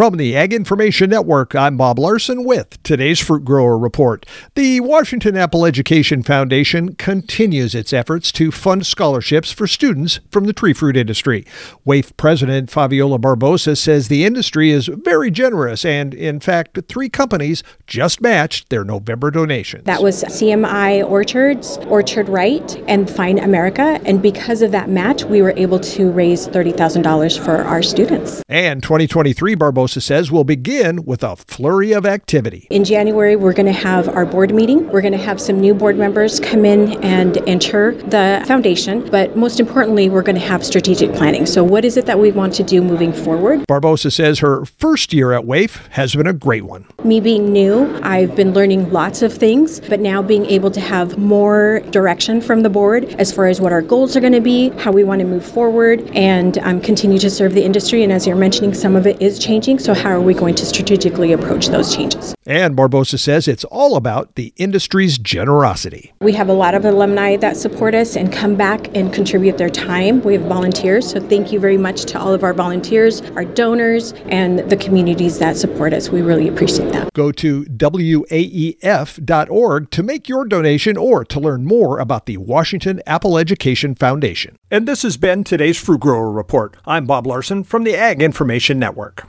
From the Ag Information Network, I'm Bob Larson with today's Fruit Grower Report. The Washington Apple Education Foundation continues its efforts to fund scholarships for students from the tree fruit industry. WAEF President Fabiola Barbosa says the industry is very generous, and in fact, three companies just matched their November donations. That was CMI Orchards, Orchard-Rite, and Fine America. And because of that match, we were able to raise $30,000 for our students. And 2023, Barbosa Barbosa says will begin with a flurry of activity. In January, we're going to have our board meeting. We're going to have some new board members come in and enter the foundation. But most importantly, we're going to have strategic planning. So, what is it that we want to do moving forward? Barbosa says her first year at WAEF has been a great one. Me being new, I've been learning lots of things, but now being able to have more direction from the board as far as what our goals are going to be, how we want to move forward, and um, continue to serve the industry. And as you're mentioning, some of it is changing. So, how are we going to strategically approach those changes? And Barbosa says it's all about the industry's generosity. We have a lot of alumni that support us and come back and contribute their time. We have volunteers. So, thank you very much to all of our volunteers, our donors, and the communities that support us. We really appreciate that. Go to waef.org to make your donation or to learn more about the Washington Apple Education Foundation. And this has been today's Fruit Grower Report. I'm Bob Larson from the Ag Information Network.